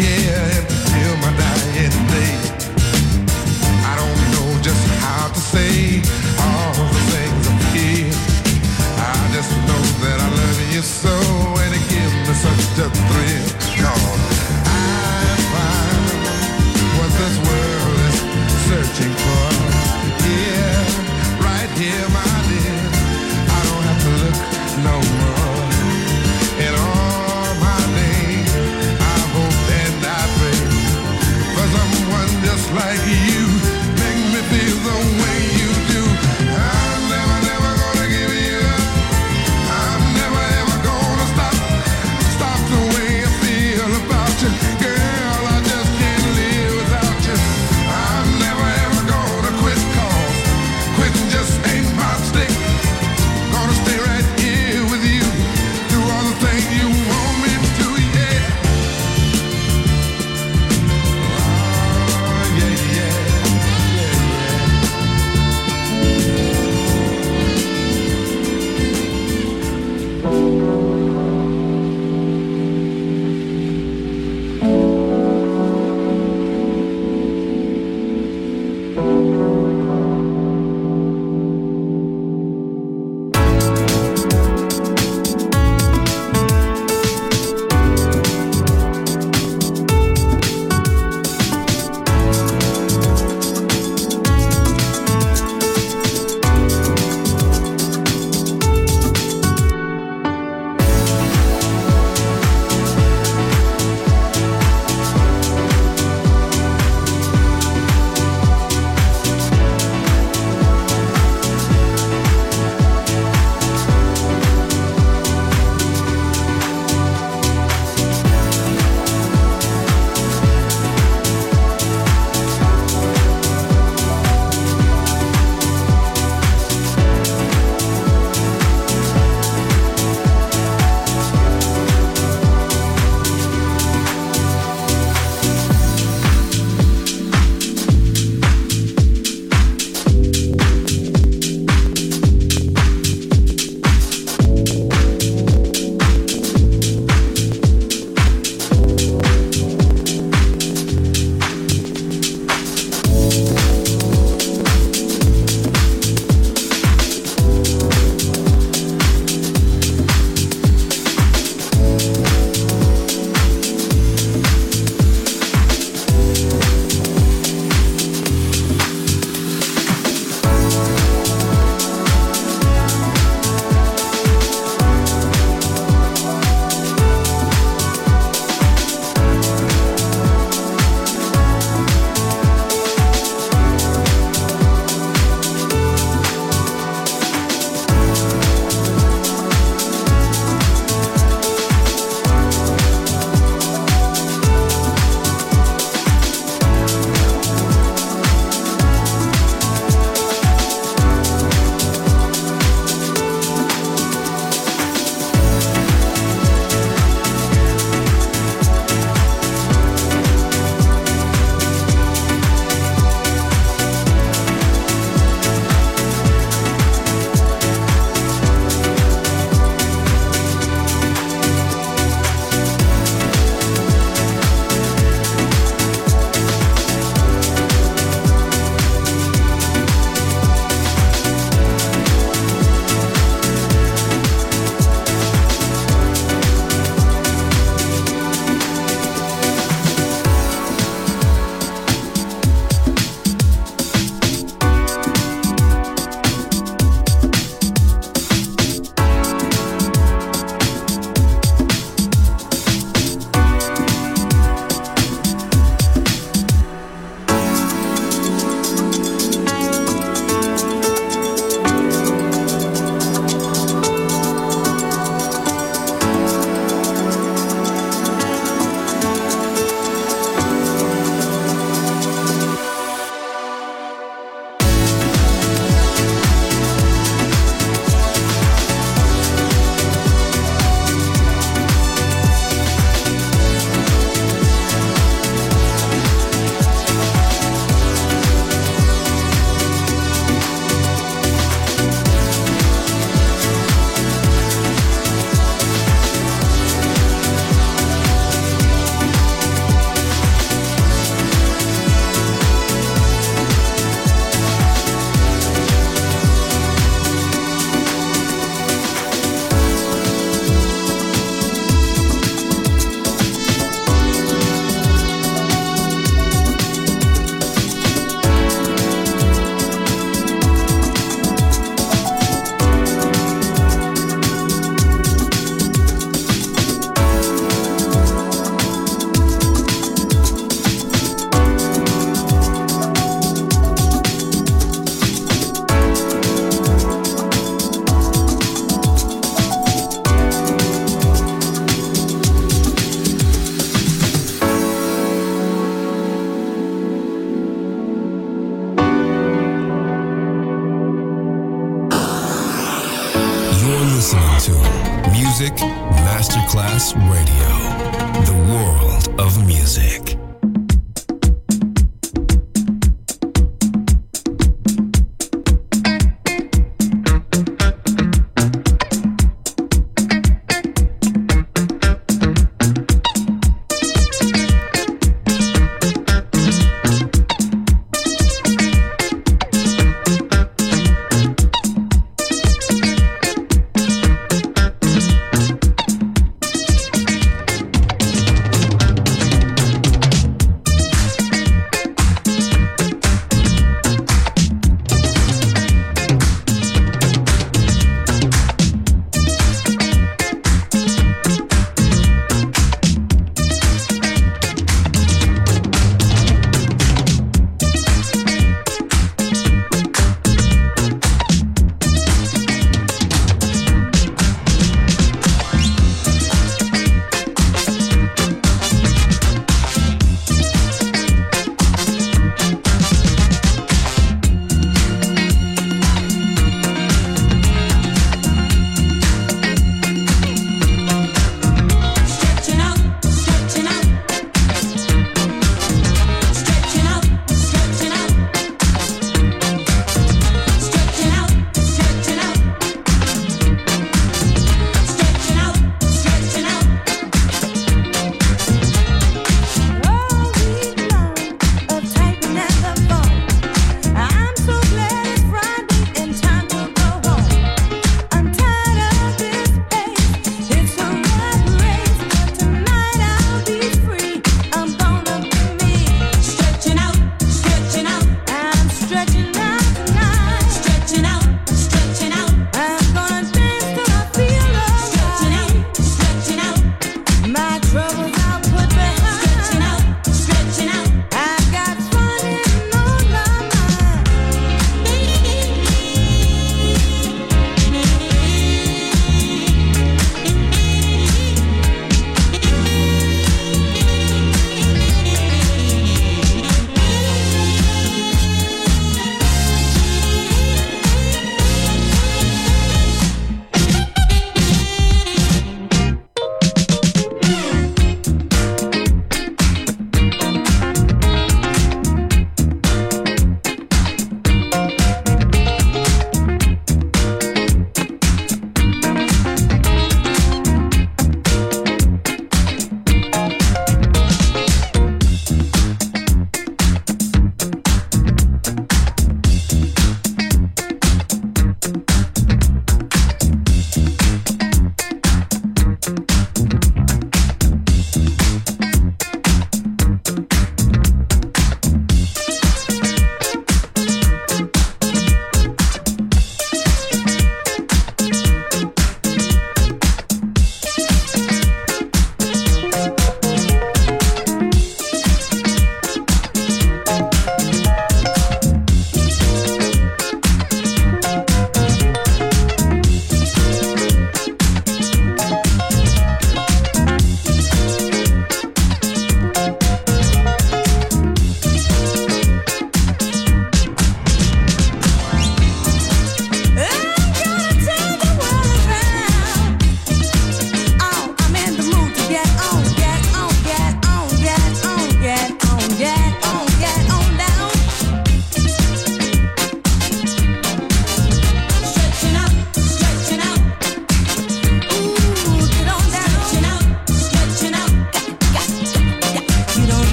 yeah.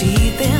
si te